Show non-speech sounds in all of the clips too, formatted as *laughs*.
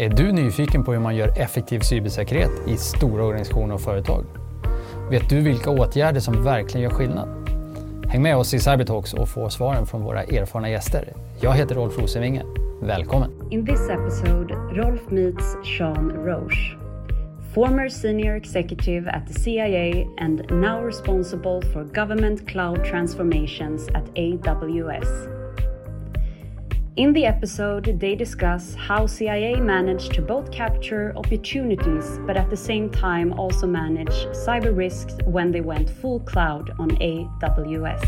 Är du nyfiken på hur man gör effektiv cybersäkerhet i stora organisationer och företag? Vet du vilka åtgärder som verkligen gör skillnad? Häng med oss i Cybertalks och få svaren från våra erfarna gäster. Jag heter Rolf Rosenvinge. Välkommen! In this episode, Rolf meets Sean Roche, former senior executive at the CIA and now responsible for government cloud transformations at AWS. In the episode, they discuss how CIA managed to both capture opportunities but at the same time also manage cyber risks when they went full cloud on AWS.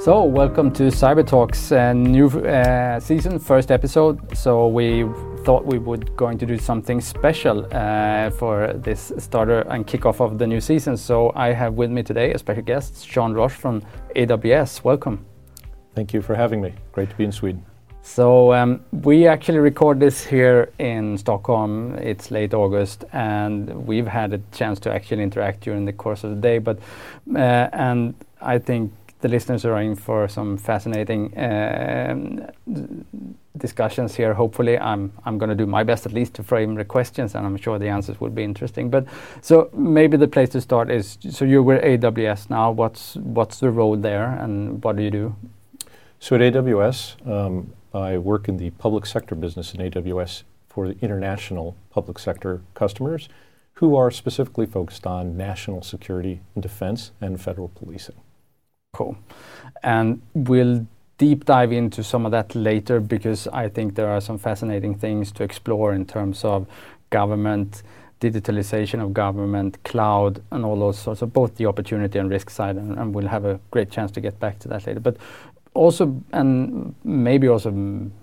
So, welcome to Cyber Talks uh, new uh, season, first episode. So, we thought we would going to do something special uh, for this starter and kickoff of the new season. So, I have with me today a special guest, Sean Roche from AWS. Welcome. Thank you for having me. Great to be in Sweden. So um, we actually record this here in Stockholm. It's late August, and we've had a chance to actually interact during the course of the day. But uh, and I think the listeners are in for some fascinating um, discussions here. Hopefully, I'm I'm going to do my best at least to frame the questions, and I'm sure the answers will be interesting. But so maybe the place to start is so you're with AWS now. What's what's the role there, and what do you do? So at AWS, um, I work in the public sector business in AWS for the international public sector customers who are specifically focused on national security and defense and federal policing. Cool. And we'll deep dive into some of that later because I think there are some fascinating things to explore in terms of government, digitalization of government, cloud, and all those sorts of both the opportunity and risk side. And, and we'll have a great chance to get back to that later. But also, and maybe also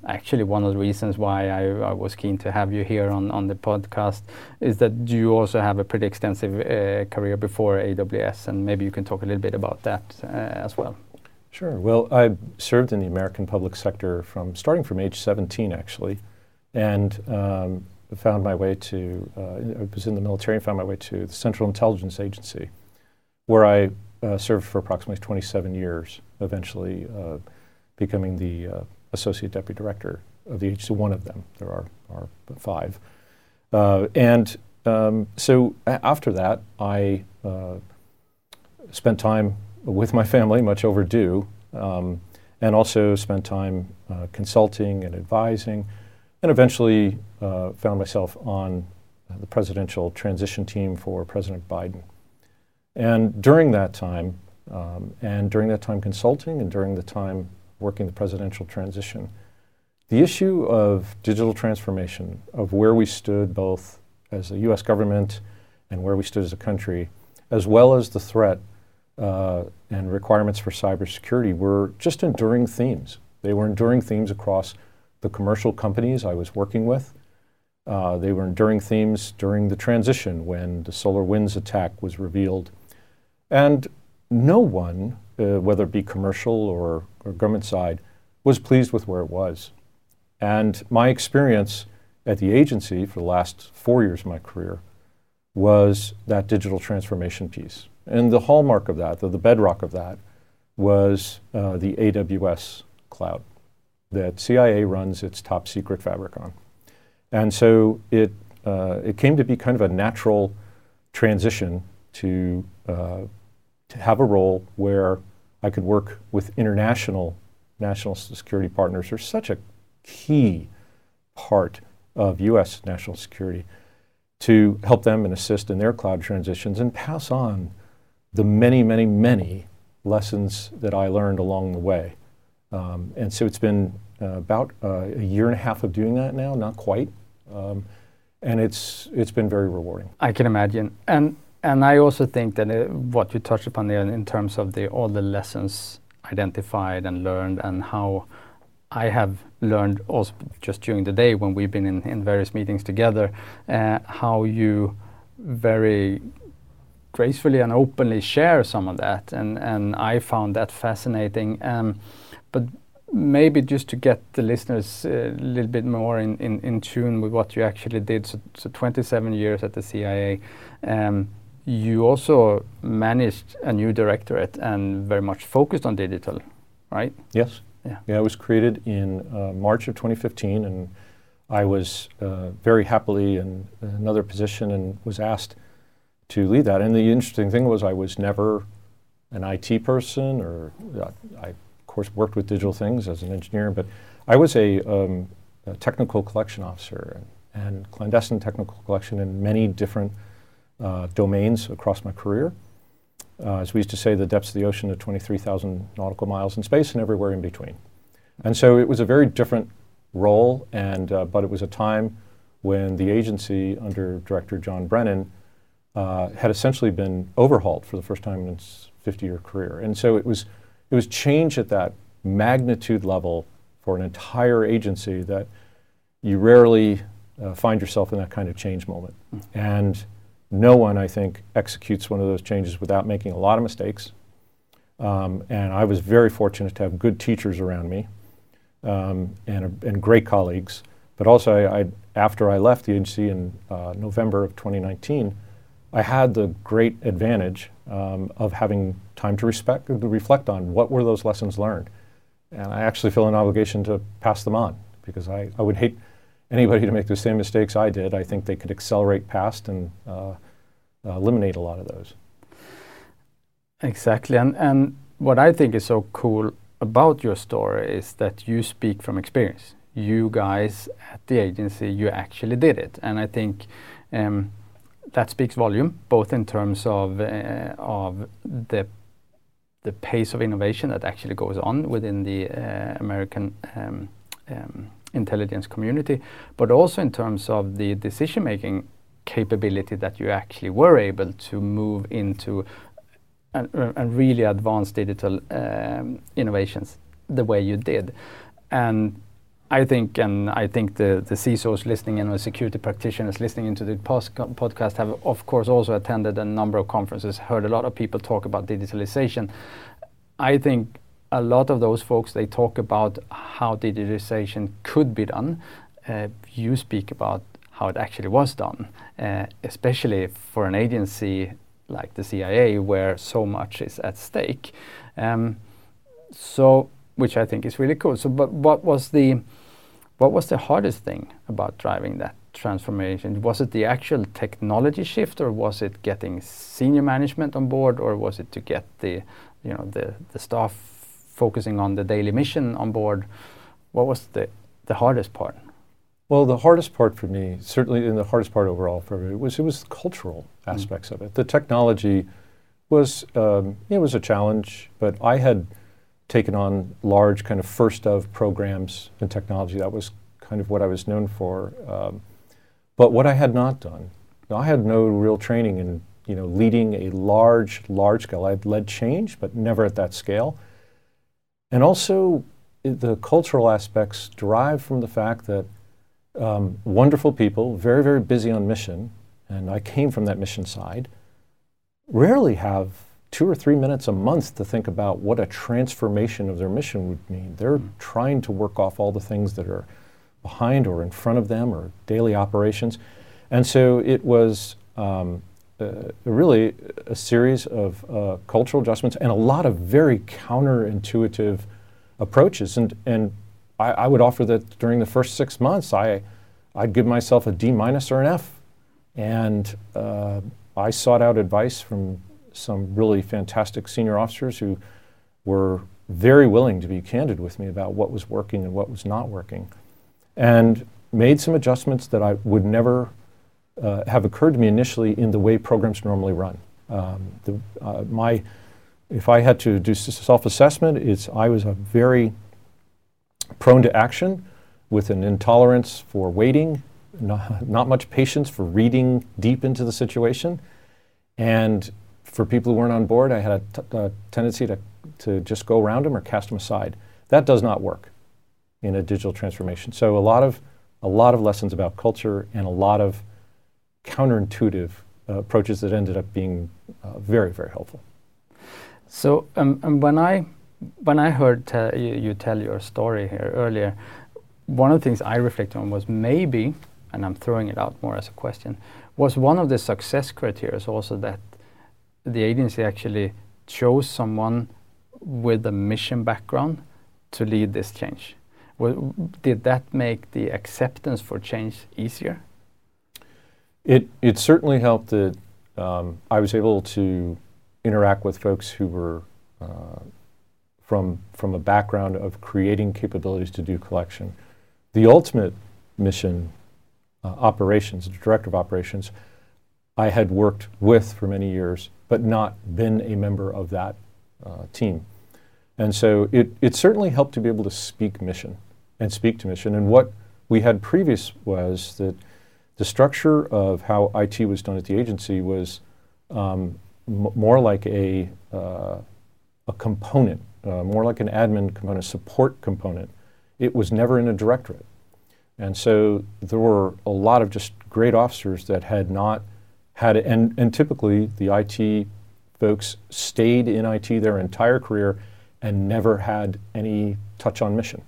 actually one of the reasons why I, I, was keen to have you here on, on the podcast is that you also have a pretty extensive uh, career before AWS, and maybe you can talk a little bit about that uh, as well. Sure. Well, I served in the American public sector from starting from age 17, actually, and um, found my way to, uh, I was in the military and found my way to the Central Intelligence Agency, where I uh, served for approximately 27 years, eventually uh, becoming the uh, associate deputy director of the agency, one of them. There are, are five. Uh, and um, so after that, I uh, spent time with my family, much overdue, um, and also spent time uh, consulting and advising, and eventually found myself on the presidential transition team for President Biden. And during that time, um, and during that time consulting and during the time working the presidential transition, the issue of digital transformation, of where we stood both as a US government and where we stood as a country, as well as the threat uh, and requirements for cybersecurity were just enduring themes. They were enduring themes across the commercial companies I was working with. Uh, they were enduring themes during the transition when the SolarWinds attack was revealed and no one, uh, whether it be commercial or, or government side, was pleased with where it was. And my experience at the agency for the last four years of my career was that digital transformation piece. And the hallmark of that, the, bedrock of that, was uh, the AWS cloud that CIA runs its top secret fabric on. And so it, uh, it came to be kind of a natural transition to uh, to have a role where I could work with international national security partners are such a key part of U.S. national security to help them and assist in their cloud transitions and pass on the many, many, many lessons that I learned along the way. Um, and so it's been uh, about uh, a year and a half of doing that now, not quite. Um, and it's, it's been very rewarding. I can imagine. And and I also think that uh, what you touched upon there in terms of the all the lessons identified and learned and how I have learned also just during the day when we've been in, in various meetings together, uh, how you very gracefully and openly share some of that, and and I found that fascinating. Um, but maybe just to get the listeners uh, a little bit more in, in, in tune with what you actually did. So, so 27 years at the CIA. Um, you also managed a new directorate and very much focused on digital, right? Yes. Yeah. Yeah, it was created in uh, March of 2015, and I was uh, very happily in another position and was asked to lead that. And the interesting thing was, I was never an IT person, or uh, I, of course, worked with digital things as an engineer, but I was a, um, a technical collection officer and, and, clandestine technical collection in many different uh, domains across my career. Uh, as we used to say, the depths of the ocean are 23,000 nautical miles in space and everywhere in between. And so it was a very different role, and, uh, but it was a time when the agency under Director John Brennan uh, had essentially been overhauled for the first time in its 50-year career. And so it was, it was change at that magnitude level for an entire agency that you rarely uh, find yourself in that kind of change moment. And no one, I think, executes one of those changes without making a lot of mistakes. Um, and I was very fortunate to have good teachers around me um, and, and great colleagues. But also, I, I, after I left the agency in uh, November of 2019, I had the great advantage um, of having time to, respect, to reflect on what were those lessons learned. And I actually feel an obligation to pass them on because I, I would hate anybody to make the same mistakes I did. I think they could accelerate past and uh, uh, eliminate a lot of those. Exactly. And, and what I think is so cool about your story is that you speak from experience. You guys at the agency, you actually did it. And I think um, that speaks volume, both in terms of, uh, the, pace of innovation that actually goes on within the uh, American um, um, intelligence community, but also in terms of the decision-making capability that you actually were able to move into and, really advance digital um, innovations the way you did. And I think, and I think the, the CISOs listening and the security practitioners listening into the podcast have, of course, also attended a number of conferences, heard a lot of people talk about digitalization. I think a lot of those folks, they talk about how digitalization could be done. Uh, you speak about how it actually was done, uh, especially for an agency like the CIA, where so much is at stake. Um, so, which I think is really cool. So, but what was the what was the hardest thing about driving that transformation? Was it the actual technology shift, or was it getting senior management on board, or was it to get the you know the the staff focusing on the daily mission on board? What was the the hardest part? Well, the hardest part for me, certainly, and the hardest part overall for me, was it was the cultural mm. aspects mm. of it. The technology was um, it was a challenge, but I had taken on large kind of first of programs in technology. That was kind of what I was known for. Um, but what I had not done, I had no real training in you know leading a large large scale. I had led change, but never at that scale. And also, the cultural aspects derive from the fact that um, wonderful people, very, very busy on mission, and I came from that mission side, rarely have two or three minutes a month to think about what a transformation of their mission would mean. They're mm-hmm. trying to work off all the things that are behind or in front of them or daily operations. And so it was um, uh, really a series of uh, cultural adjustments and a lot of very counterintuitive approaches. And, and I, I, would offer that during the first six months, I, I'd give myself a D minus or an F. And uh, I sought out advice from some really fantastic senior officers who were very willing to be candid with me about what was working and what was not working. And made some adjustments that I would never uh, have occurred to me initially in the way programs normally run. Um, the, uh, my, if I had to do self-assessment, it's I was a very prone to action with an intolerance for waiting, not, not much patience for reading deep into the situation. And for people who weren't on board, I had a, t- a tendency to, to just go around them or cast them aside. That does not work in a digital transformation. So a lot of a lot of lessons about culture and a lot of counterintuitive uh, approaches that ended up being uh, very very helpful. So um, um when I when I heard te- you, you, tell your story here earlier, one of the things I reflected on was maybe, and I'm throwing it out more as a question, was one of the success criteria also that the agency actually chose someone with a mission background to lead this change. Well, did that make the acceptance for change easier? It it certainly helped that um, I was able to interact with folks who were uh, from from a background of creating capabilities to do collection. The ultimate mission, uh, operations, director of operations, I had worked with for many years, but not been a member of that uh, team. And so it, it certainly helped to be able to speak mission and speak to mission. And what we had previous was that the structure of how IT was done at the agency was um, m- more like a, uh, a component, uh, more like an admin component, support component. It was never in a directorate. And so there were a lot of just great officers that had not had and, and typically the IT folks stayed in IT their entire career and never had any touch on mission.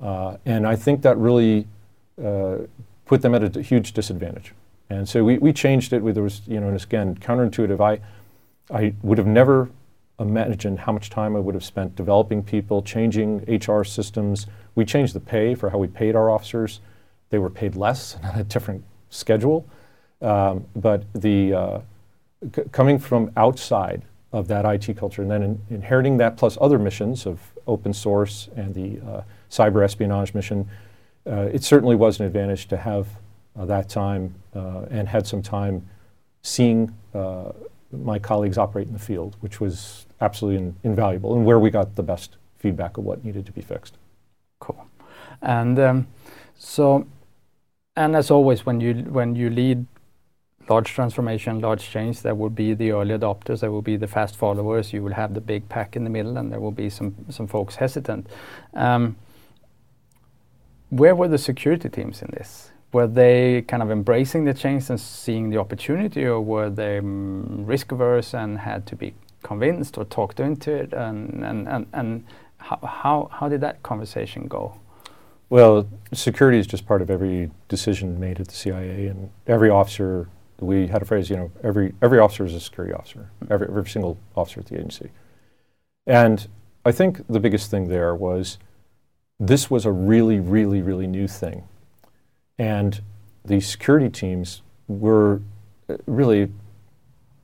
Uh, and I think that really uh, put them at a huge disadvantage. And so we, we changed it. With, there was, you know, and again, counterintuitive. I, I would have never imagined how much time I would have spent developing people, changing HR systems. We changed the pay for how we paid our officers. They were paid less *laughs* and on a different schedule. Um, but the uh, c- coming from outside of that IT culture and then in, inheriting that plus other missions of open source and the uh, cyber espionage mission, uh, it certainly was an advantage to have uh, that time uh, and had some time seeing uh, my colleagues operate in the field, which was absolutely in, invaluable and where we got the best feedback of what needed to be fixed. Cool. And um, so, and as always, when you when you lead large transformation, large change, there will be the early adopters, there will be the fast followers, you will have the big pack in the middle, and there will be some, some folks hesitant. Um, where were the security teams in this? Were they kind of embracing the change and seeing the opportunity, or were they um, risk averse and had to be convinced or talked into it? And, and, and, and how, how, how did that conversation go? Well, security is just part of every decision made at the CIA, and every officer we had a phrase, you know, every, every officer is a security officer, every, every single officer at the agency. And I think the biggest thing there was this was a really, really, really new thing. And the security teams were uh, really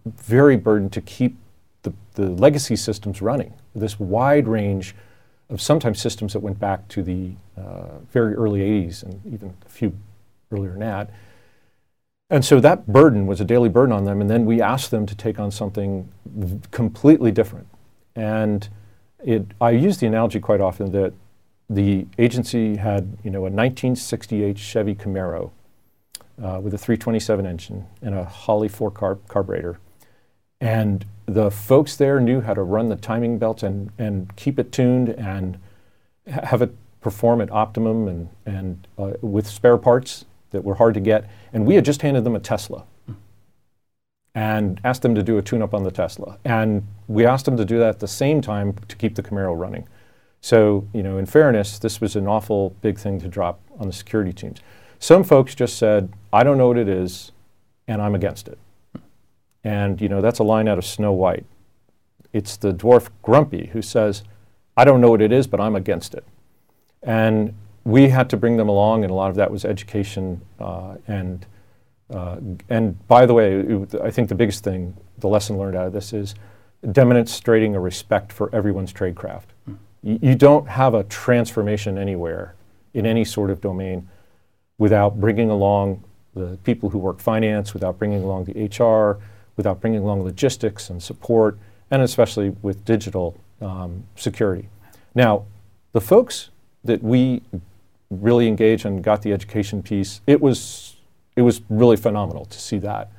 very burdened to keep the, the legacy systems running, this wide range of sometimes systems that went back to the uh, very early 80s and even a few earlier than that and so that burden was a daily burden on them. And then we asked them to take on something completely different. And it, I use the analogy quite often that the agency had, you know, a 1968 Chevy Camaro uh, with a 327 engine and a Holley four carb carburetor. And the folks there knew how to run the timing belt and, and keep it tuned and have it perform at optimum and, and uh, with spare parts that were hard to get. And we had just handed them a Tesla and asked them to do a tune up on the Tesla. And we asked them to do that at the same time to keep the Camaro running. So, you know, in fairness, this was an awful big thing to drop on the security teams. Some folks just said, I don't know what it is, and I'm against it. And, you know, that's a line out of Snow White. It's the dwarf Grumpy who says, I don't know what it is, but I'm against it. And we had to bring them along, and a lot of that was education. Uh, and uh, and by the way, it, I think the biggest thing, the lesson learned out of this is demonstrating a respect for everyone's trade craft. Mm. Y- you don't have a transformation anywhere in any sort of domain without bringing along the people who work finance, without bringing along the HR, without bringing along logistics and support, and especially with digital um, security. Now, the folks that we really engaged and got the education piece. It was it was really phenomenal to see that.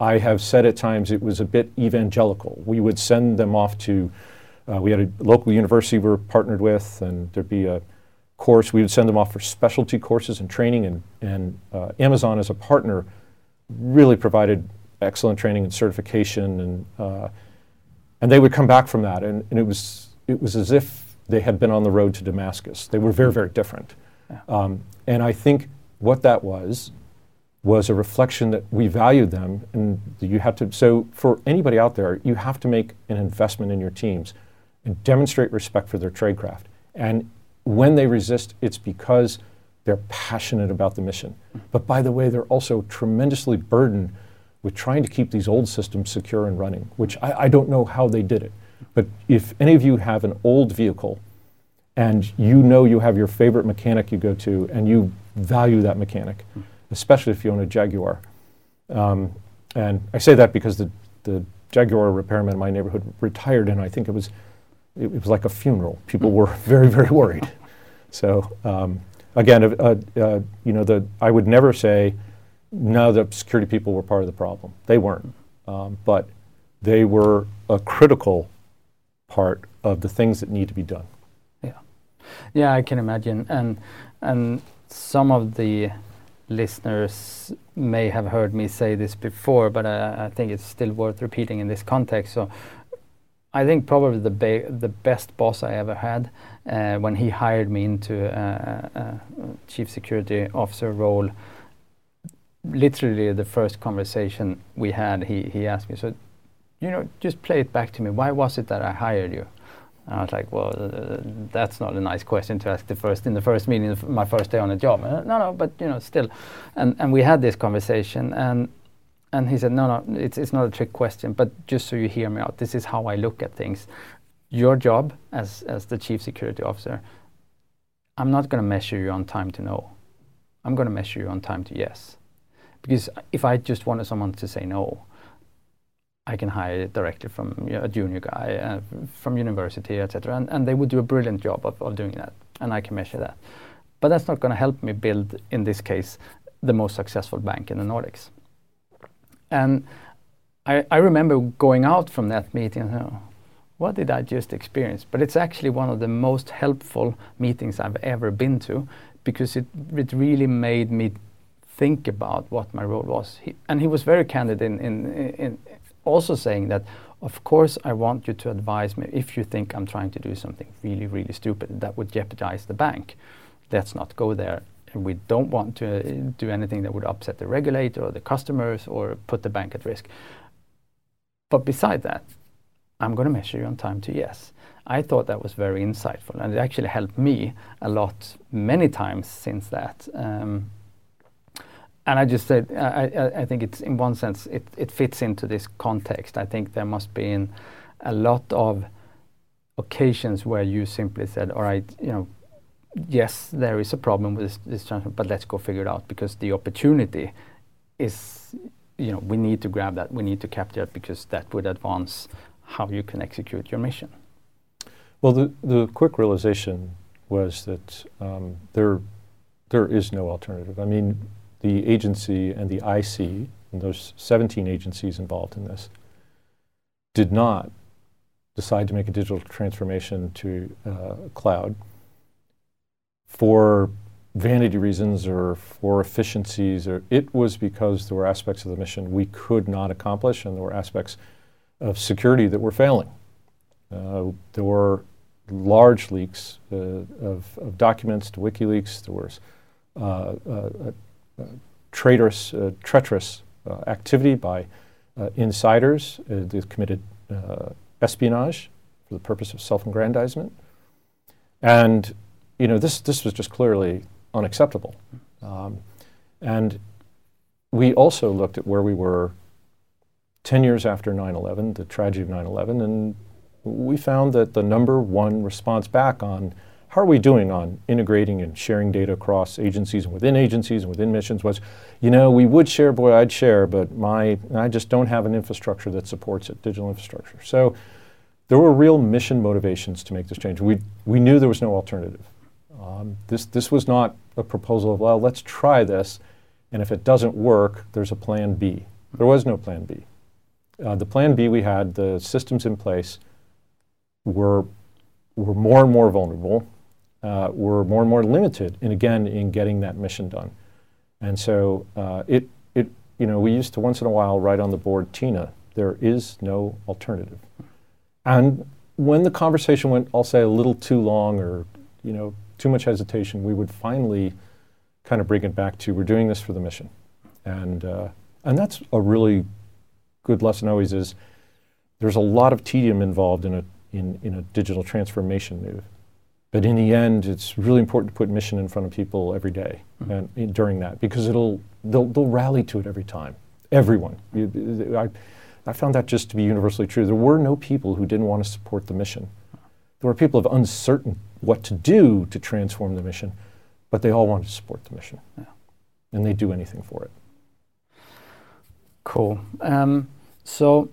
I have said at times it was a bit evangelical. We would send them off to, uh, we had a local university we were partnered with, and there'd be a course. We would send them off for specialty courses and training, and, and uh, Amazon as a partner really provided excellent training and certification, and uh, and they would come back from that, and, and it was it was as if they had been on the road to Damascus. They were very very different. Yeah. Um, and I think what that was was a reflection that we valued them and you have to so for anybody out there you have to make an investment in your teams and demonstrate respect for their tradecraft And when they resist, it's because they're passionate about the mission. But by the way, they're also tremendously burdened with trying to keep these old systems secure and running, which I, I don't know how they did it. But if any of you have an old vehicle and you know you have your favorite mechanic you go to and you value that mechanic, especially if you own a Jaguar. Um, and I say that because the, the Jaguar repairman in my neighborhood retired, and I think it was, it, it was like a funeral. People were *laughs* very, very worried. So um, again, uh, uh, you know, the, I would never say, no, the security people were part of the problem. They weren't, um, but they were a critical part of the things that need to be done. Yeah, yeah, I can imagine, and and some of the listeners may have heard me say this before, but I, I think it's still worth repeating in this context. So, I think probably the ba- the best boss I ever had uh, when he hired me into a, a, a chief security officer role. Literally, the first conversation we had, he he asked me, "So, you know, just play it back to me. Why was it that I hired you?" And I was like, well, uh, that's not a nice question to ask the first in the first meeting, of my first day on the job. Uh, no, no, but you know, still, and and we had this conversation, and and he said, no, no, it's it's not a trick question, but just so you hear me out, this is how I look at things. Your job as as the chief security officer, I'm not going to measure you on time to no. I'm going to measure you on time to yes, because if I just wanted someone to say no, I can hire directly from you know, a junior guy uh, from university, etc. And, and they would do a brilliant job of, of doing that, and I can measure that. But that's not going to help me build, in this case, the most successful bank in the Nordics. And I, I remember going out from that meeting and oh, what did I just experience? But it's actually one of the most helpful meetings I've ever been to because it, it really made me think about what my role was. He, and he was very candid in, in, in, also saying that, of course, I want you to advise me if you think I'm trying to do something really, really stupid that would jeopardize the bank. Let's not go there. And we don't want to do anything that would upset the regulator or the customers or put the bank at risk. But beside that, I'm going to measure you on time to yes. I thought that was very insightful, and it actually helped me a lot many times since that. Um, and I just said, I, I, think it's in one sense it, it fits into this context. I think there must be in a lot of occasions where you simply said, all right, you know, yes, there is a problem with this, this transfer, but let's go figure it out because the opportunity is, you know, we need to grab that, we need to capture it because that would advance how you can execute your mission. Well, the, the quick realization was that um, there, there is no alternative. I mean, the agency and the IC, and those 17 agencies involved in this, did not decide to make a digital transformation to uh, cloud for vanity reasons or for efficiencies or it was because there were aspects of the mission we could not accomplish and there were aspects of security that were failing uh, there were large leaks uh, of, of, documents to WikiLeaks. There was uh, uh traitorous, uh, treacherous uh, activity by uh, insiders that committed espionage for the purpose of self-aggrandizement. And you know, this, this was just clearly unacceptable. Um, and we also looked at where we were 10 years after 9 11, the tragedy of 9 11, and we found that the number one response back on how are we doing on integrating and sharing data across agencies and within agencies and within missions was, you know, we would share, boy, I'd share, but my, I just don't have an infrastructure that supports it, digital infrastructure. So there were real mission motivations to make this change. We, we knew there was no alternative. Um, this, this was not a proposal of, well, let's try this, and if it doesn't work, there's a plan B. There was no plan B. Uh, the plan B we had, the systems in place, were, were more and more vulnerable uh, were more and more limited in again in getting that mission done. And so uh, it it you know we used to once in a while write on the board Tina there is no alternative. And when the conversation went I'll say a little too long or you know too much hesitation we would finally kind of bring it back to we're doing this for the mission. And uh, and that's a really good lesson always is there's a lot of tedium involved in a in, in a digital transformation move. But in the end, it's really important to put mission in front of people every day mm-hmm. and, and during that because it'll they'll, they'll rally to it every time. Everyone. You, I, I found that just to be universally true. There were no people who didn't want to support the mission. There were people of uncertain what to do to transform the mission, but they all wanted to support the mission. Yeah. And they'd do anything for it. Cool. Um, so,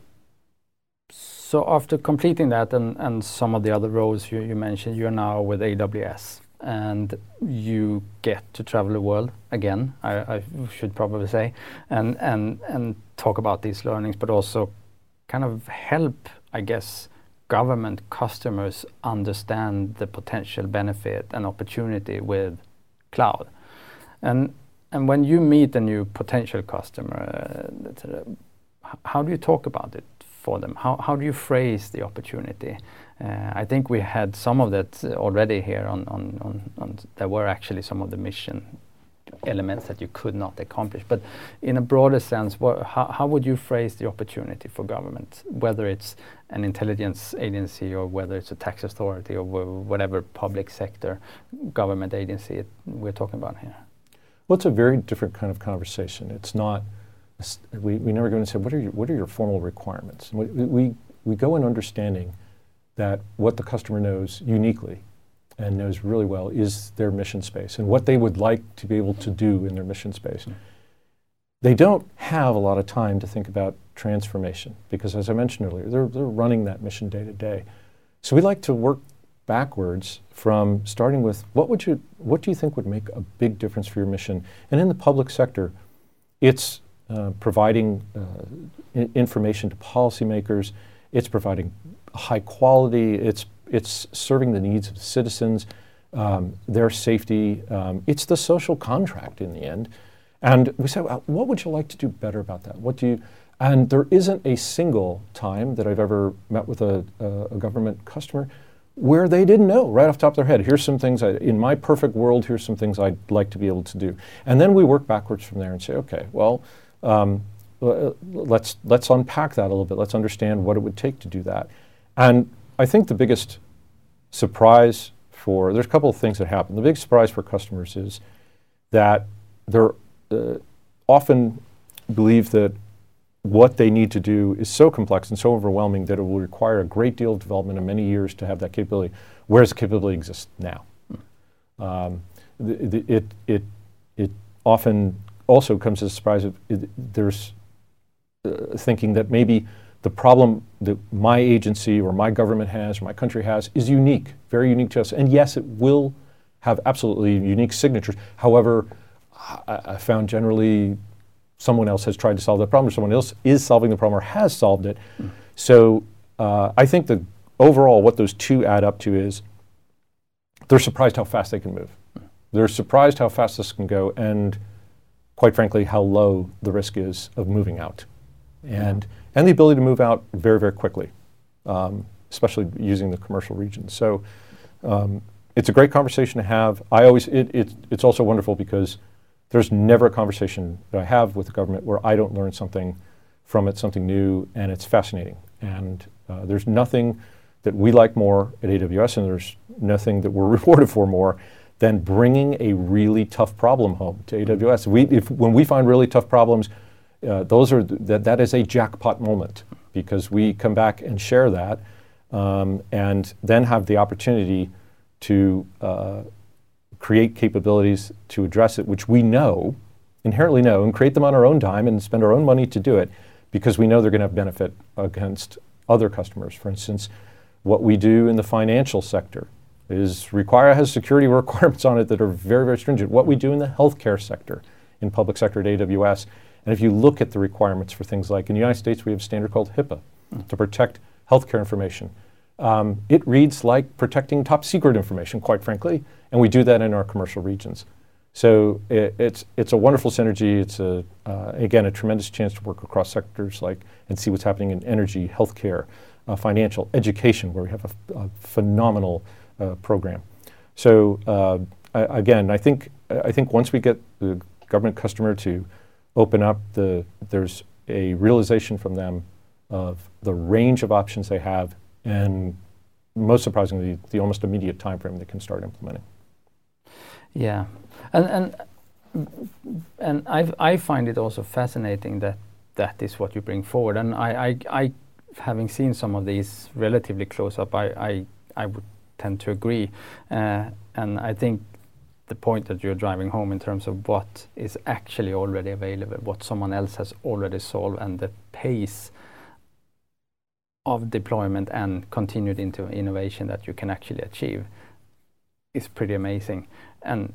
so after completing that and, some of the other roles you, mentioned, you're now with AWS and you get to travel the world again, I, should probably say, and, and, and talk about these learnings, but also kind of help, I guess, government customers understand the potential benefit and opportunity with cloud. And, and when you meet a new potential customer, uh, how do you talk about it for them? How, how do you phrase the opportunity? Uh, I think we had some of that already here on, on, on, on, there were actually some of the mission elements that you could not accomplish. But in a broader sense, how, how would you phrase the opportunity for government, whether it's an intelligence agency or whether it's a tax authority or whatever public sector government agency it, we're talking about here? Well, it's a very different kind of conversation. It's not, we, we never go in and say, what are your, what are your formal requirements? We, we, we go in understanding that what the customer knows uniquely and knows really well is their mission space and what they would like to be able to do in their mission space. They don't have a lot of time to think about transformation because, as I mentioned earlier, they're, they're running that mission day to day. So we like to work backwards from starting with what would you what do you think would make a big difference for your mission? And in the public sector, it's uh, providing uh, information to policymakers. It's providing high quality. It's it's serving the needs of citizens, um, their safety. Um, it's the social contract in the end. And we say, well, what would you like to do better about that? What do you? And there isn't a single time that I've ever met with a, a, a government customer where they didn't know right off the top of their head. Here's some things I, in my perfect world. Here's some things I'd like to be able to do. And then we work backwards from there and say, okay, well. Um, let's let's unpack that a little bit. Let's understand what it would take to do that. And I think the biggest surprise for there's a couple of things that happen. The big surprise for customers is that they're uh, often believe that what they need to do is so complex and so overwhelming that it will require a great deal of development and many years to have that capability, whereas the capability exists now. Um, the, the, it, it, it often also comes as a surprise. Of, it, there's uh, thinking that maybe the problem that my agency or my government has or my country has is unique, very unique to us. And yes, it will have absolutely unique signatures. However, I, I found generally someone else has tried to solve that problem, or someone else is solving the problem or has solved it. Mm. So uh, I think that overall, what those two add up to is they're surprised how fast they can move. Mm. They're surprised how fast this can go, and quite frankly, how low the risk is of moving out. And and the ability to move out very, very quickly, um, especially using the commercial regions. So um, it's a great conversation to have. I always, it, it, it's also wonderful because there's never a conversation that I have with the government where I don't learn something from it, something new, and it's fascinating. And uh, there's nothing that we like more at AWS, and there's nothing that we're *laughs* rewarded for more than bringing a really tough problem home to AWS. We, if, when we find really tough problems, uh, those are th- that, that is a jackpot moment because we come back and share that um, and then have the opportunity to uh, create capabilities to address it, which we know, inherently know, and create them on our own time and spend our own money to do it because we know they're going to have benefit against other customers. For instance, what we do in the financial sector is require has security *laughs* requirements on it that are very, very stringent. What we do in the healthcare sector, in public sector at AWS, and if you look at the requirements for things like in the United States, we have a standard called HIPAA mm. to protect healthcare information. Um, it reads like protecting top secret information, quite frankly, and we do that in our commercial regions. So it, it's it's a wonderful synergy. It's a uh, again a tremendous chance to work across sectors like and see what's happening in energy, healthcare, uh, financial, education, where we have a, a phenomenal program. So uh, again, I think I think once we get the government customer to open up the there's a realization from them of the range of options they have and most surprisingly, the almost immediate time frame they can start implementing. Yeah, and and and I I find it also fascinating that that is what you bring forward, and I I, I having seen some of these relatively close up, I I, I would tend to agree, uh, and I think the point that you're driving home in terms of what is actually already available, what someone else has already solved, and the pace of deployment and continued into innovation that you can actually achieve is pretty amazing. And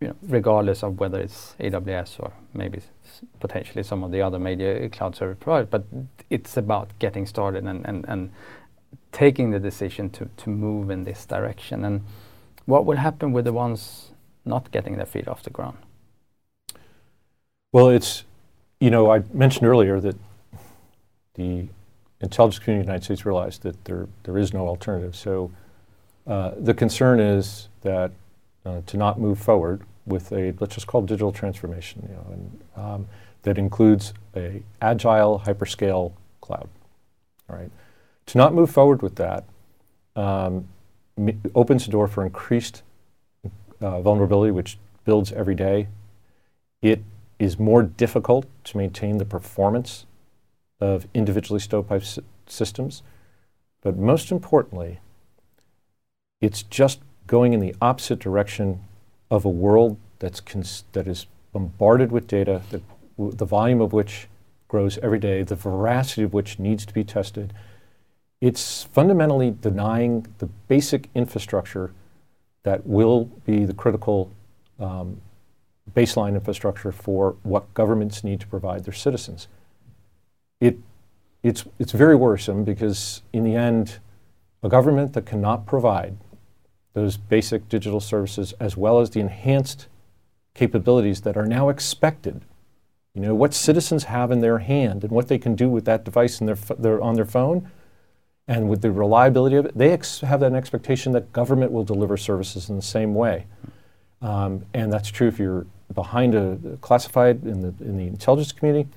you know, regardless of whether it's AWS or maybe potentially some of the other major cloud service providers, but it's about getting started and, and, and taking the decision to, to move in this direction. And what will happen with the ones not getting their feet off the ground? Well, it's, you know, I mentioned earlier that the intelligence community in the United States realized that there, there is no alternative. So uh, the concern is that uh, to not move forward with a, let's just call it digital transformation, you know, and, um, that includes a agile hyperscale cloud, all right? To not move forward with that um, opens the door for increased uh, vulnerability, which builds every day. It is more difficult to maintain the performance of individually stovepipe s- systems. But most importantly, it's just going in the opposite direction of a world that's cons- that is bombarded with data, that w- the volume of which grows every day, the veracity of which needs to be tested. It's fundamentally denying the basic infrastructure that will be the critical um, baseline infrastructure for what governments need to provide their citizens it, it's, it's very worrisome because, in the end, a government that cannot provide those basic digital services as well as the enhanced capabilities that are now expected. You know, what citizens have in their hand and what they can do with that device in their, their, on their phone and with the reliability of it, they ex- have that expectation that government will deliver services in the same way. Um, and that's true if you're behind a classified in the, in the intelligence community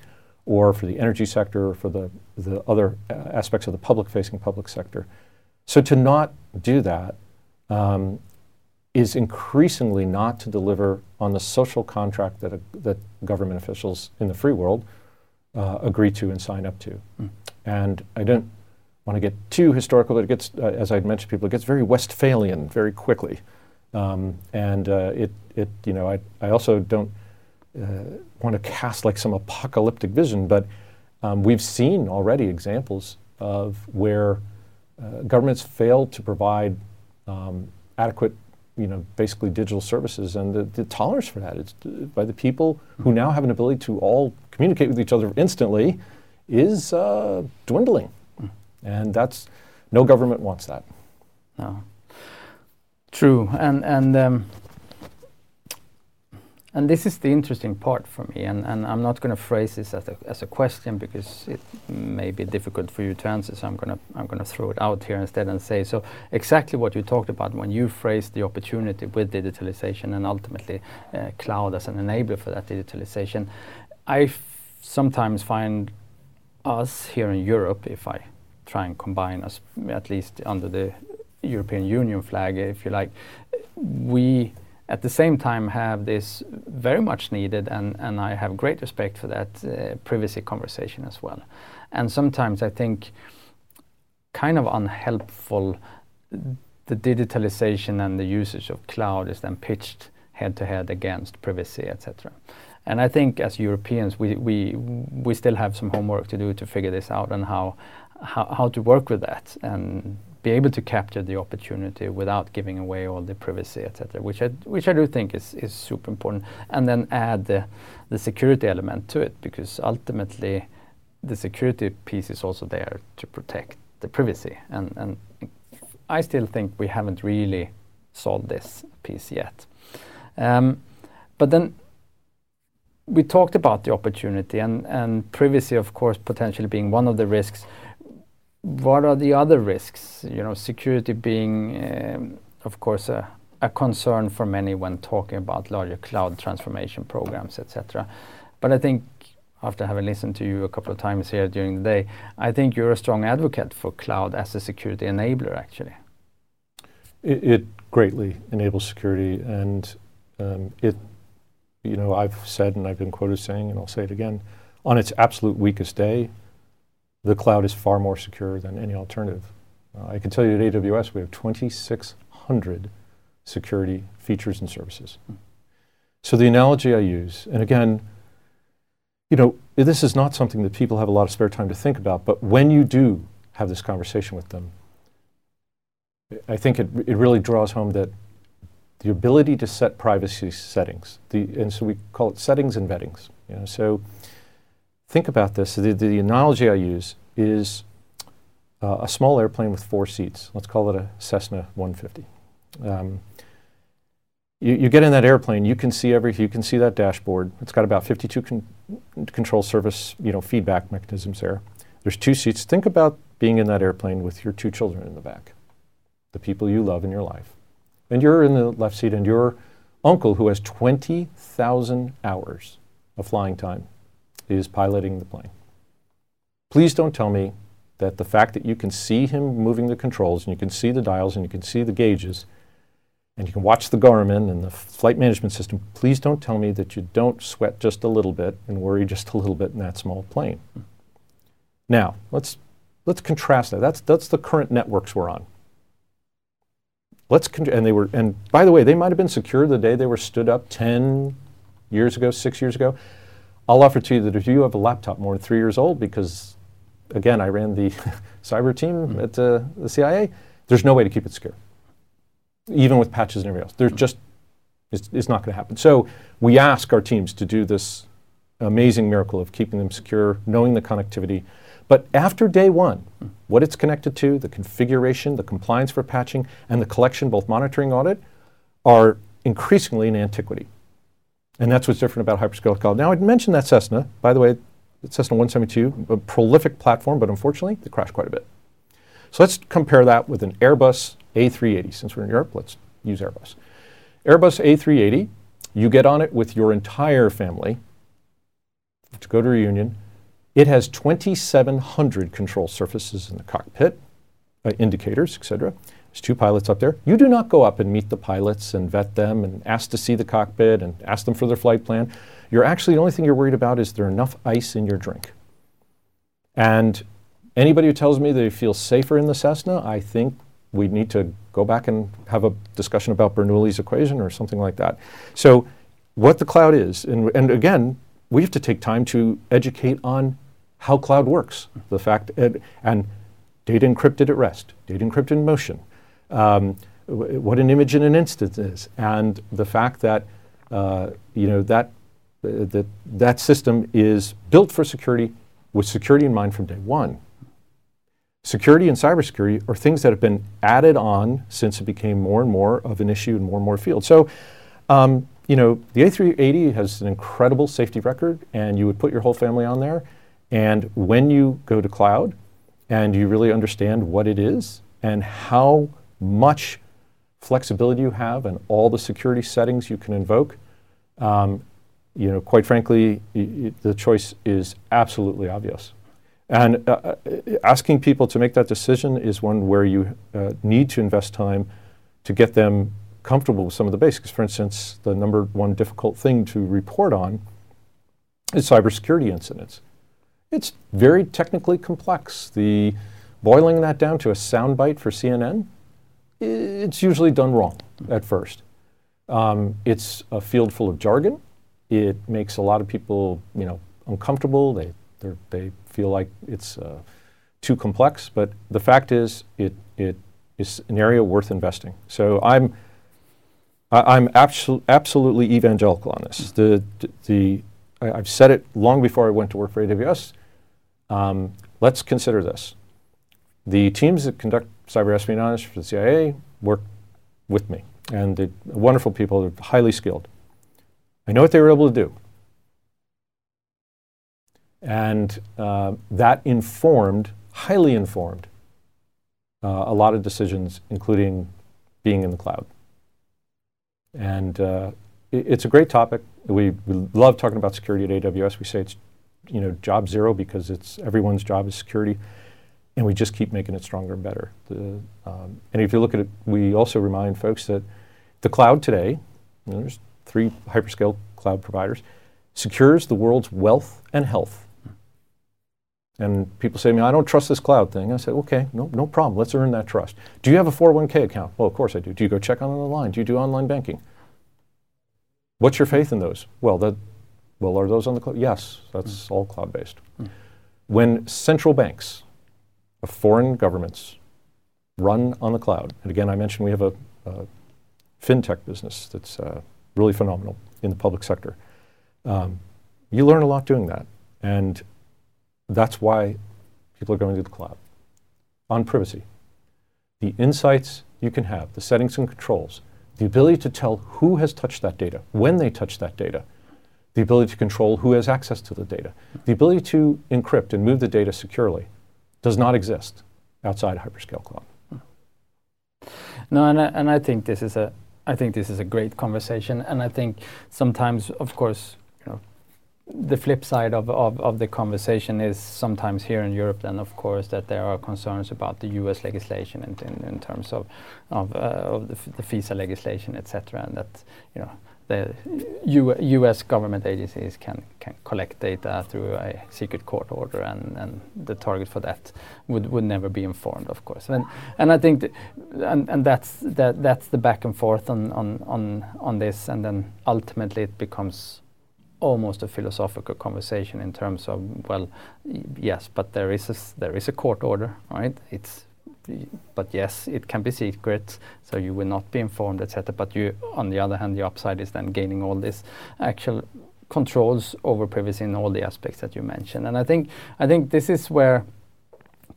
or for the energy sector or for the, the other aspects of the public facing public sector. So to not do that um, is increasingly not to deliver on the social contract that, uh, that government officials in the free world uh, agree to and sign up to. Mm. And I don't want to get too historical, it gets, uh, as I'd mentioned, people, it gets very Westphalian very quickly. Um, and uh, it, it, you know, I, I also don't uh, want to cast like some apocalyptic vision, but um, we've seen already examples of where uh, governments failed to provide um, adequate, you know, basically digital services, and the, the tolerance for that is by the people who now have an ability to all communicate with each other instantly is uh, dwindling, and that's no government wants that. No. True, and and. Um, and this is the interesting part for me, and, and I'm not going to phrase this as a, as a question because it may be difficult for you to answer. So I'm going to I'm going to throw it out here instead and say so exactly what you talked about when you phrased the opportunity with digitalization and ultimately uh, cloud as an enabler for that digitalization. I sometimes find us here in Europe, if I try and combine us at least under the European Union flag, if you like, we at the same time have this very much needed, and, and I have great respect for that uh, privacy conversation as well. And sometimes I think kind of unhelpful the digitalization and the usage of cloud is then pitched head to head against privacy, etc. And I think as Europeans, we, we, we still have some homework to do to figure this out and how, how, how to work with that and be able to capture the opportunity without giving away all the privacy, etc., which I, which I do think is, is super important. And then add the, the security element to it, because ultimately the security piece is also there to protect the privacy. And, and I still think we haven't really solved this piece yet. Um, but then we talked about the opportunity and, and privacy, of course, potentially being one of the risks what are the other risks? You know, security being, um, of course, a, a, concern for many when talking about larger cloud transformation programs, etc. But I think, after having listened to you a couple of times here during the day, I think you're a strong advocate for cloud as a security enabler, actually. it, it greatly enables security, and um, it, you know, I've said and I've been quoted saying, and I'll say it again, on its absolute weakest day, the cloud is far more secure than any alternative. Uh, I can tell you at AWS we have 2,600 security features and services. So the analogy I use, and again, you know, this is not something that people have a lot of spare time to think about, but when you do have this conversation with them, I think it, it really draws home that the ability to set privacy settings, the, and so we call it settings and vettings. You know, so think about this. The, the analogy I use is uh, a small airplane with four seats. Let's call it a Cessna 150. Um, you, you, get in that airplane, you can see every, you can see that dashboard. It's got about 52 con- control service, you know, feedback mechanisms there. There's two seats. Think about being in that airplane with your two children in the back, the people you love in your life. And you're in the left seat, and your uncle, who has 20,000 hours of flying time, is piloting the plane. Please don't tell me that the fact that you can see him moving the controls and you can see the dials and you can see the gauges and you can watch the Garmin and the flight management system, please don't tell me that you don't sweat just a little bit and worry just a little bit in that small plane. Now, let's, let's contrast that. That's, that's the current networks we're on. Let's con- and they were and by the way, they might have been secure the day they were stood up 10 years ago, 6 years ago. I'll offer to you that if you have a laptop more than 3 years old because again, I ran the *laughs* cyber team mm-hmm. at uh, the CIA, there's no way to keep it secure even with patches and everything else. There's just, it's, it's not going to happen. So we ask our teams to do this amazing miracle of keeping them secure, knowing the connectivity. But after day one, what it's connected to, the configuration, the compliance for patching, and the collection, both monitoring audit, are increasingly in antiquity. And that's what's different about hyperscale cloud. Now, I'd mentioned that Cessna. By the way, Cessna 172, a prolific platform, but unfortunately, they crashed quite a bit. So let's compare that with an Airbus A380. Since we're in Europe, let's use Airbus. Airbus A380, you get on it with your entire family to go to reunion. It has 2,700 control surfaces in the cockpit, uh, indicators, etc. There's two pilots up there. You do not go up and meet the pilots and vet them and ask to see the cockpit and ask them for their flight plan. You're actually, the only thing you're worried about is there enough ice in your drink. And Anybody who tells me they feel safer in the Cessna, I think we need to go back and have a discussion about Bernoulli's equation or something like that. So, what the cloud is, and, and again, we have to take time to educate on how cloud works, the fact, and, and data encrypted at rest, data encrypted in motion, um, w- what an image in an instant is, and the fact that uh, you know that uh, that that system is built for security with security in mind from day one security and cybersecurity are things that have been added on since it became more and more of an issue in more and more fields. So, um, you know, the A380 has an incredible safety record, and you would put your whole family on there. And when you go to cloud and you really understand what it is and how much flexibility you have and all the security settings you can invoke, um, you know, quite frankly, the choice is absolutely obvious. And uh, uh, asking people to make that decision is one where you uh, need to invest time to get them comfortable with some of the basics. For instance, the number one difficult thing to report on is cybersecurity incidents. It's very technically complex. The boiling that down to a soundbite for CNN, it's usually done wrong at first. Um, it's a field full of jargon. It makes a lot of people, you know, uncomfortable. They they feel like it's uh, too complex. But the fact is, it, it is an area worth investing. So I'm, I, am absol- absolutely evangelical on this. The, the, I, have said it long before I went to work for AWS. Um, let's consider this. The teams that conduct cyber espionage for the CIA worked with me, and the wonderful people, are highly skilled. I know what they were able to do. And uh, that informed, highly informed, uh, a lot of decisions, including being in the cloud. And uh, it, it's a great topic. We, we, love talking about security at AWS. We say it's you know, job zero because it's everyone's job is security. And we just keep making it stronger and better. The, um, and if you look at it, we also remind folks that the cloud today, you know, there's three hyperscale cloud providers, secures the world's wealth and health. And people say to me, I don't trust this cloud thing. I say, okay, no, no problem. Let's earn that trust. Do you have a 401k account? Well, of course I do. Do you go check on the line? Do you do online banking? What's your faith in those? Well, that, well, are those on the cloud? Yes, that's mm. all cloud based. Mm. When central banks of foreign governments run on the cloud, and again, I mentioned we have a, a fintech business that's uh, really phenomenal in the public sector. Um, you learn a lot doing that. And that's why people are going to the cloud. On privacy, the insights you can have, the settings and controls, the ability to tell who has touched that data, when they touch that data, the ability to control who has access to the data, the ability to encrypt and move the data securely does not exist outside hyperscale cloud. No, and I, and I think this is a I think this is a great conversation, and I think sometimes, of course, you know, the flip side of, of, of the conversation is sometimes here in Europe, then of course, that there are concerns about the U.S. legislation in, in, in terms of of, uh, of the, the FISA legislation, etc., and that you know the U.S. government agencies can, can collect data through a secret court order, and, and the target for that would, would never be informed, of course. And, and I think, th and, and that's, that, that's the back and forth on, on, on, on this, and then ultimately it becomes almost a philosophical conversation in terms of, well, yes, but there is a, there is a court order, right? It's but yes, it can be secret, so you will not be informed, etc. But you, on the other hand, the upside is then gaining all this actual controls over privacy in all the aspects that you mentioned. And I think I think this is where,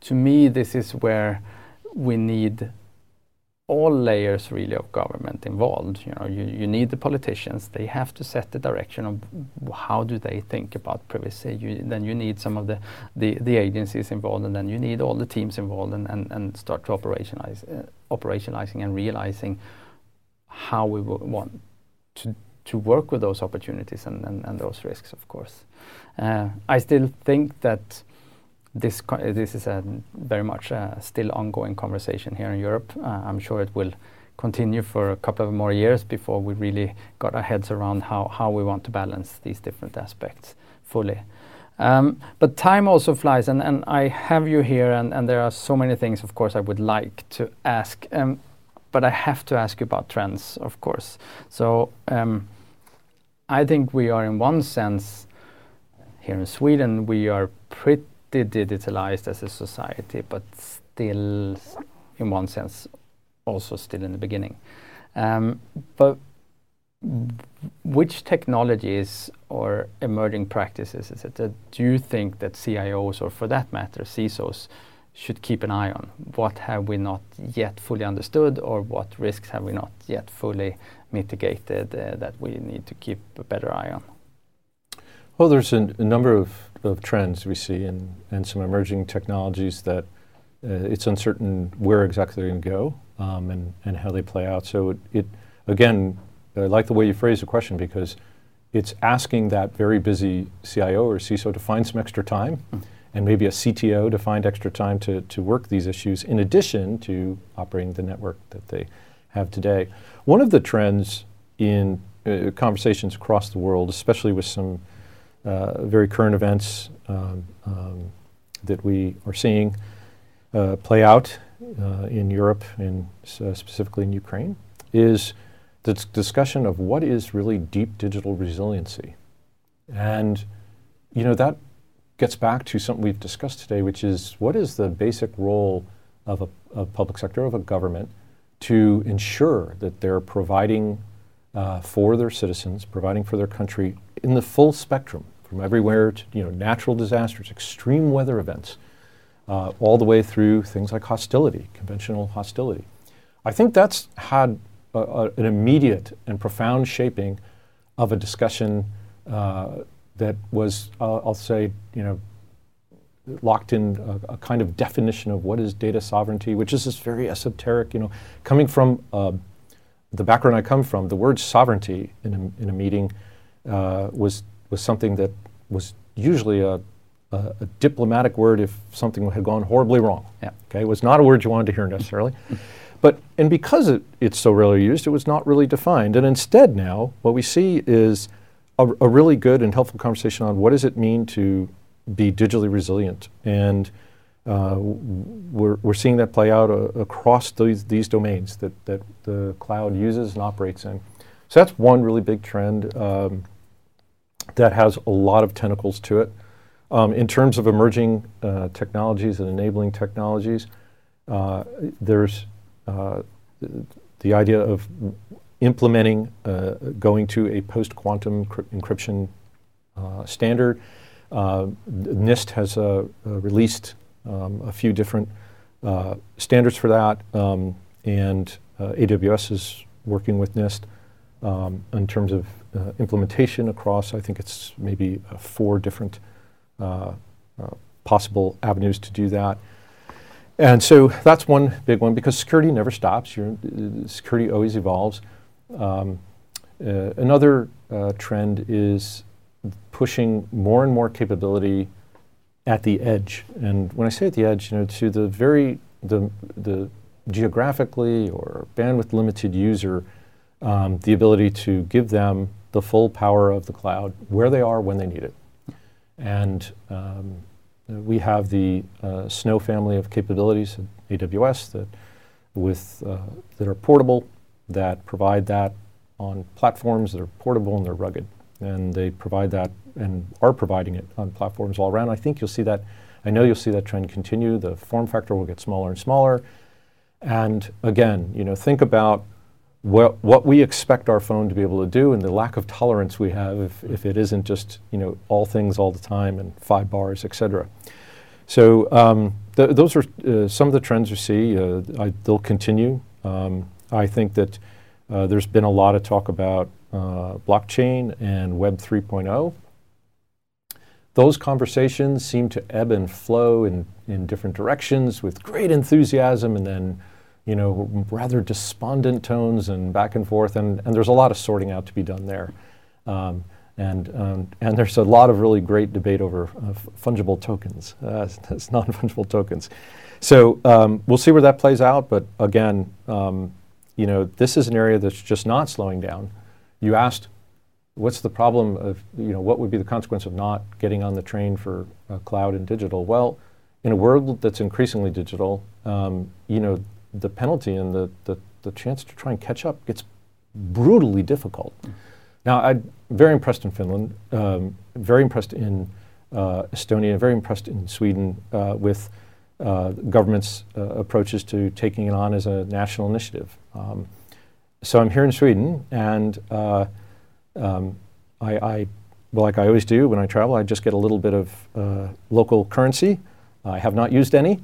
to me, this is where we need all layers really of government involved. You know, you, you need the politicians. They have to set the direction of how do they think about privacy. You, then you need some of the, the, the, agencies involved, and then you need all the teams involved, and, and, and start to operationalize, uh, operationalizing and realizing how we want to to work with those opportunities and, and, and those risks, of course. Uh, I still think that this this is a very much a still ongoing conversation here in Europe. Uh, I'm sure it will continue for a couple of more years before we really got our heads around how, how we want to balance these different aspects fully. Um, but time also flies, and, and I have you here, and, and there are so many things, of course, I would like to ask. Um, but I have to ask you about trends, of course. So um, I think we are, in one sense, here in Sweden, we are pretty digitalized as a society, but still, in one sense, also still in the beginning. Um, but which technologies or emerging practices is it that do you think that CIOs, or for that matter, CISOs, should keep an eye on? What have we not yet fully understood, or what risks have we not yet fully mitigated uh, that we need to keep a better eye on? Well, there's a, a number of, of trends we see and, and some emerging technologies that uh, it's uncertain where exactly they're going to go um, and, and how they play out. So it, it, again, I like the way you phrase the question because it's asking that very busy CIO or CISO to find some extra time mm. and maybe a CTO to find extra time to, to work these issues in addition to operating the network that they have today. One of the trends in uh, conversations across the world, especially with some uh, very current events um, um, that we are seeing uh, play out uh, in Europe and specifically in Ukraine is the discussion of what is really deep digital resiliency. And, you know, that gets back to something we've discussed today, which is what is the basic role of a, a public sector, of a government, to ensure that they're providing uh, for their citizens, providing for their country in the full spectrum, from everywhere to you know natural disasters, extreme weather events, uh, all the way through things like hostility, conventional hostility. I think that's had a, a, an immediate and profound shaping of a discussion uh, that was, uh, I'll say, you know, locked in a, a, kind of definition of what is data sovereignty, which is this very esoteric, you know, coming from uh, the background I come from, the word sovereignty in a, in a meeting uh, was, was something that was usually a, a, a, diplomatic word if something had gone horribly wrong. Yeah. Okay, it was not a word you wanted to hear necessarily. *laughs* but and because it, it's so rarely used, it was not really defined. And instead, now what we see is a, a really good and helpful conversation on what does it mean to be digitally resilient and uh, we're, we're seeing that play out uh, across these, these domains that, that the cloud uses and operates in. So that's one really big trend um, that has a lot of tentacles to it. Um, in terms of emerging uh, technologies and enabling technologies, uh, there's uh, the idea of implementing, uh, going to a post-quantum encryption standard. NIST has released um, a few different uh, standards for that, um, and uh, AWS is working with NIST um, in terms of uh, implementation across, I think it's maybe uh, four different uh, uh, possible avenues to do that. And so that's one big one because security never stops. Your, security always evolves. Um, another trend is pushing more and more capability at the edge. And when I say at the edge, you know, to the very the the geographically or bandwidth limited user, um, the ability to give them the full power of the cloud where they are when they need it. And um, we have the uh, Snow family of capabilities at AWS that with uh, that are portable, that provide that on platforms that are portable and they're rugged, and they provide that and are providing it on platforms all around. I think you'll see that. I know you'll see that trend continue. The form factor will get smaller and smaller. And again, you know, think about what, what we expect our phone to be able to do and the lack of tolerance we have if, if it isn't just, you know, all things all the time and five bars, et cetera. So um, th- those are uh, some of the trends you see. Uh, I, they'll continue. Um, I think that uh, there's been a lot of talk about uh, blockchain and Web 3.0 those conversations seem to ebb and flow in, in different directions with great enthusiasm and then, you know, rather despondent tones and back and forth. And, and there's a lot of sorting out to be done there. Um, and, um, and there's a lot of really great debate over uh, fungible tokens, uh, *laughs* non fungible tokens. So um, we'll see where that plays out. But again, um, you know, this is an area that's just not slowing down. You asked what's the problem of, you know, what would be the consequence of not getting on the train for uh, cloud and digital? Well, in a world that's increasingly digital, um, you know, the penalty and the, the, the, chance to try and catch up gets brutally difficult. Mm. Now, I'm very impressed in Finland, um, very impressed in uh, Estonia, very impressed in Sweden uh, with uh, government's uh, approaches to taking it on as a national initiative. Um, so I'm here in Sweden, and uh, um, I, I, well, like I always do when I travel, I just get a little bit of uh, local currency. I have not used any.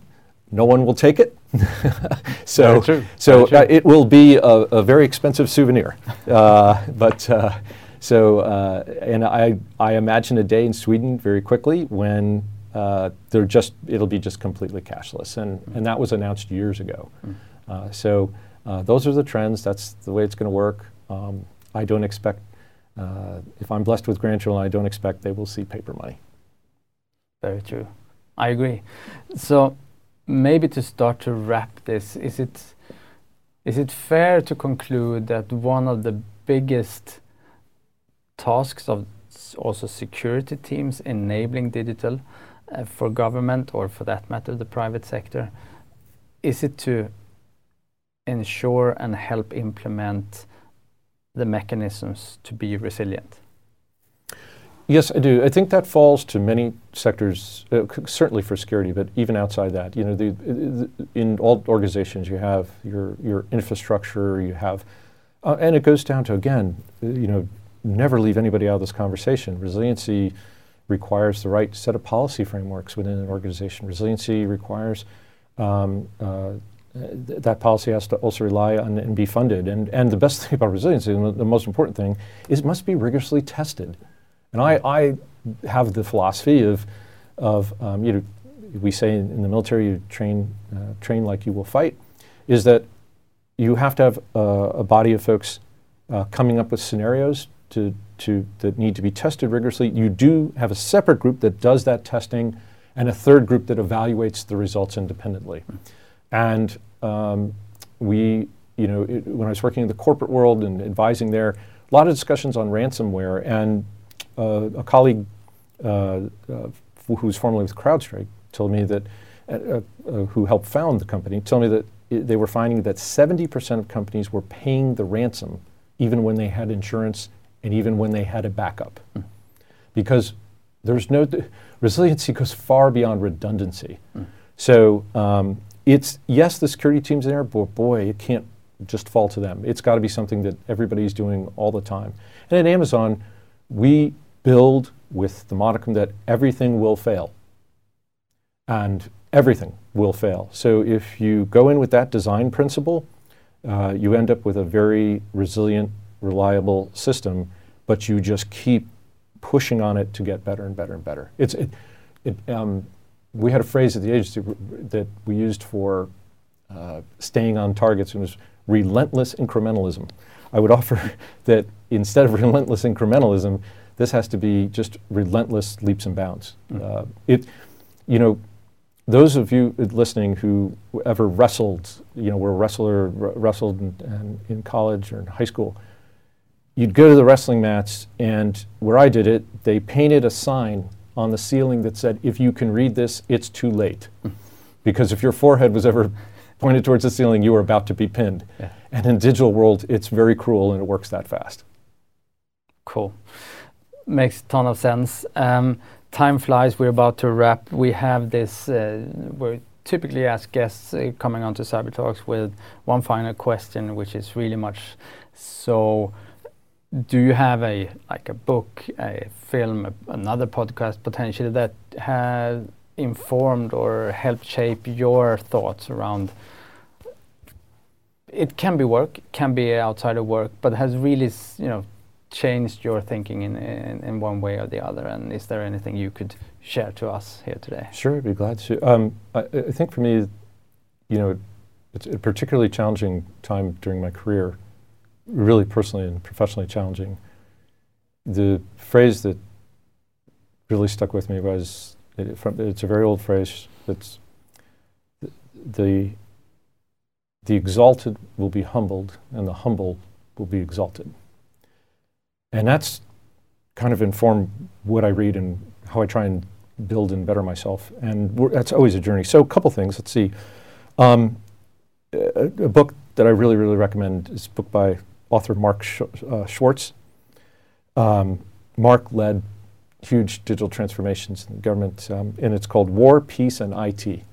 No one will take it. *laughs* so so uh, it will be a, a very expensive souvenir. Uh, *laughs* but uh, so, uh, and I, I imagine a day in Sweden very quickly when uh, they're just, it'll be just completely cashless. And, mm. and that was announced years ago. Mm. so those are the trends. That's the way it's going to work. Um, I don't expect uh, if I'm blessed with grandchildren, I don't expect they will see paper money. Very true. I agree. So maybe to start to wrap this, is it is it fair to conclude that one of the biggest tasks of also security teams enabling digital uh, for government or for that matter the private sector is it to ensure and help implement the mechanisms to be resilient? Yes, I do. I think that falls to many sectors, uh, certainly for security, but even outside that. You know, the, the, in all organizations, you have your your infrastructure, you have, uh, and it goes down to again, you know, never leave anybody out of this conversation. Resiliency requires the right set of policy frameworks within an organization. Resiliency requires um, uh, that policy has to also rely on and be funded. And, and the best *laughs* thing about resiliency, the, the most important thing, is it must be rigorously tested. And I, I have the philosophy of, of um, you know, we say in, in, the military, you train, uh, train like you will fight, is that you have to have uh, a body of folks uh, coming up with scenarios to to that need to be tested rigorously. You do have a separate group that does that testing, and a third group that evaluates the results independently. And um, we, you know, it, when I was working in the corporate world and advising there, a lot of discussions on ransomware, and a colleague uh, uh, who was formerly with CrowdStrike told me that, uh, uh, who helped found the company, told me that they were finding that 70% of companies were paying the ransom even when they had insurance and even when they had a backup. Mm. Because there's no, resiliency goes far beyond redundancy. Mm. So um, it's, yes, the security team's there, but boy, it can't just fall to them. It's got to be something that everybody's doing all the time. And at Amazon, we build with the modicum that everything will fail. And everything will fail. So if you go in with that design principle, uh, you end up with a very resilient, reliable system, but you just keep pushing on it to get better and better and better. It's, it, it, um, we had a phrase at the agency that we used for uh, staying on targets, and it was relentless incrementalism. I would *laughs* offer that instead of relentless incrementalism, this has to be just relentless leaps and bounds. Mm-hmm. Uh, it, you know, those of you listening who ever wrestled, you know, were a wrestler, r- wrestled in, in, in, college or in high school, you'd go to the wrestling mats, and where I did it, they painted a sign on the ceiling that said, if you can read this, it's too late. because if your forehead was ever *laughs* pointed towards the ceiling, you were about to be pinned. Yeah. And in digital world, it's very cruel and it works that fast. Cool. Makes a ton of sense. Um, time flies. We're about to wrap. We have this. Uh, we typically ask guests uh, coming onto Cyber Talks with one final question, which is really much so. Do you have a like a book, a film, a, another podcast potentially that has informed or helped shape your thoughts around? It can be work, can be outside of work, but has really you know changed your thinking in, in, in, one way or the other? And is there anything you could share to us here today? Sure, I'd be glad to. Um, I, I, think for me, you know, it's a particularly challenging time during my career, really personally and professionally challenging. The phrase that really stuck with me was it, from, it's a very old phrase. It's the the exalted will be humbled, and the humble will be exalted. And that's kind of informed what I read and how I try and build and better myself. And that's always a journey. So, a couple things. Let's see. Um, a, a, book that I really, really recommend is a book by author Mark Sh- uh, Schwartz. Um, Mark led huge digital transformations in the government, um, and it's called War, Peace, and IT.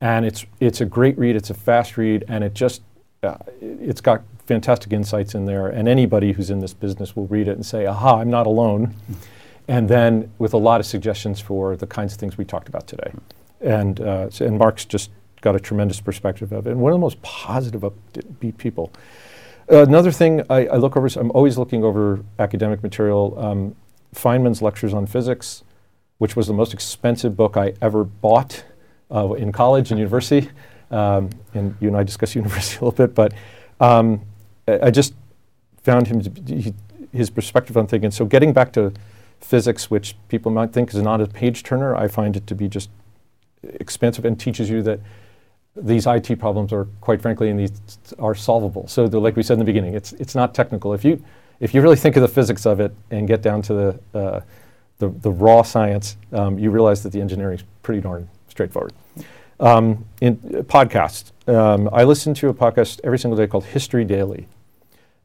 And it's it's a great read. It's a fast read, and it just uh, it's got fantastic insights in there, and anybody who's in this business will read it and say, aha, I'm not alone. And then with a lot of suggestions for the kinds of things we talked about today. And, uh, so, and Mark's just got a tremendous perspective of it, and one of the most positive upbeat people. Uh, another thing I, I, look over, I'm always looking over academic material. Um, Feynman's Lectures on Physics, which was the most expensive book I ever bought uh, in college and university. Um, and you and I discussed *laughs* university a little bit, but um, I just found him be, his perspective on thinking. So getting back to physics, which people might think is not a page turner, I find it to be just expansive and teaches you that these IT problems are, quite frankly, and these are solvable. So, like we said in the beginning, it's it's not technical. If you if you really think of the physics of it and get down to the uh, the, the, raw science, um, you realize that the engineering is pretty darn straightforward. Um, in podcasts, um, I listen to a podcast every single day called History Daily,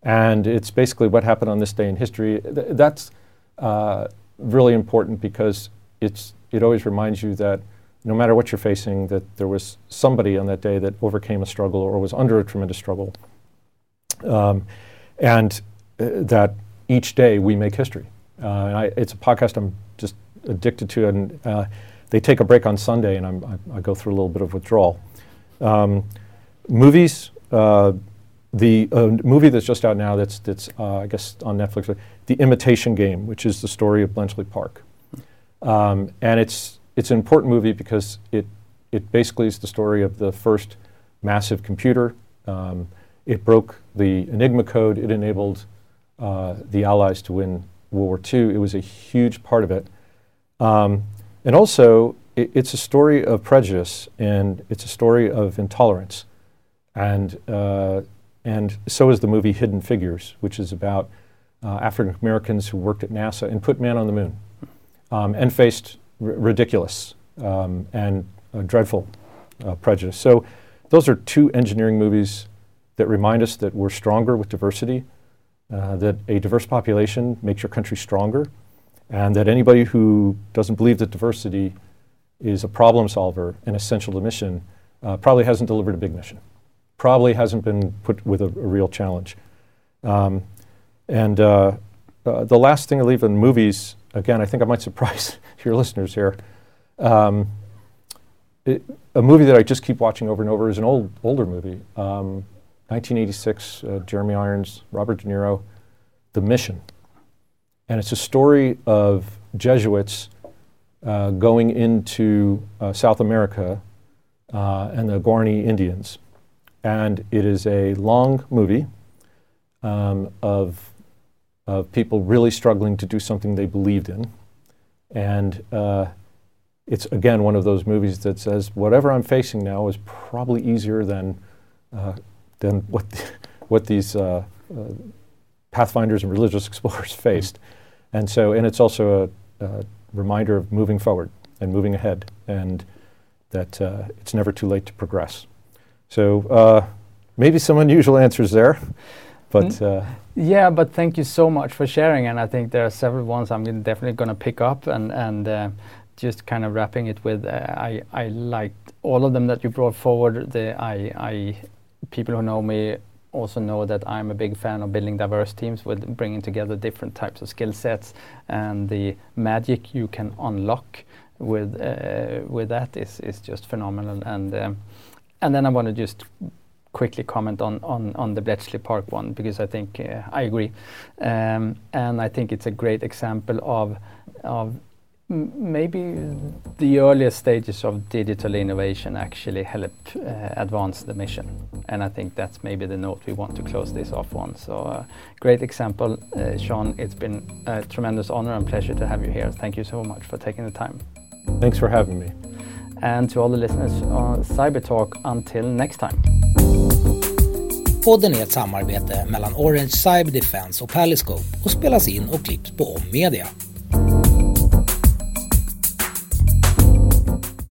and it's basically what happened on this day in history. Th- that's uh, really important because it's it always reminds you that no matter what you're facing, that there was somebody on that day that overcame a struggle or was under a tremendous struggle, um, and uh, that each day we make history. Uh, I, it's a podcast I'm just addicted to, and uh, they take a break on Sunday, and I, I go through a little bit of withdrawal. Um, movies, uh, the uh, movie that's just out now, that's, that's uh, I guess on Netflix, The Imitation Game, which is the story of Bletchley Park. Um, and it's, it's an important movie because it, it basically is the story of the first massive computer. Um, it broke the Enigma code. It enabled uh, the Allies to win World War II. It was a huge part of it. Um, and also, it, it's a story of prejudice and it's a story of intolerance. And, uh, and so is the movie Hidden Figures, which is about uh, African Americans who worked at NASA and put man on the moon um, and faced r- ridiculous um, and dreadful uh, prejudice. So, those are two engineering movies that remind us that we're stronger with diversity, uh, that a diverse population makes your country stronger, and that anybody who doesn't believe that diversity is a problem solver and essential to mission uh, probably hasn't delivered a big mission, probably hasn't been put with a, a real challenge. Um, and uh, uh, the last thing I leave in movies, again, I think I might *laughs* surprise your listeners here. Um, it, a movie that I just keep watching over and over is an old, older movie. Um, 1986, uh, Jeremy Irons, Robert De Niro, The Mission. And it's a story of Jesuits uh, going into uh, South America uh, and the Guarani Indians. And it is a long movie um, of, of people really struggling to do something they believed in. And uh, it's, again, one of those movies that says, whatever I'm facing now is probably easier than, uh, than what, *laughs* what these uh, pathfinders and religious *laughs* explorers faced. And so, and it's also a, a reminder of moving forward and moving ahead, and that uh, it's never too late to progress. So, uh, maybe some unusual answers there, but. Mm. yeah, but thank you so much for sharing, and I think there are several ones I'm definitely going to pick up, and and uh, just kind of wrapping it with, uh, I I liked all of them that you brought forward. The I I people who know me also know that I'm a big fan of building diverse teams with bringing together different types of skill sets and the magic you can unlock with uh, with that is is just phenomenal. And um, and then I want to just quickly comment on on on the Bletchley Park one because I think uh, I agree. Um, and I think it's a great example of of maybe the earliest stages of digital innovation actually help uh, advance the mission. And I think that's maybe the note we want to close this off on. So, uh, great example, uh, Sean. It's been a tremendous honor and pleasure to have you here. Thank you so much for taking the time. Thanks for having me. And to all the listeners on Cybertalk, until next time. Podden är ett samarbete mellan Orange Cyber Defense och Paliscope och spelas in och klipps på Om Media.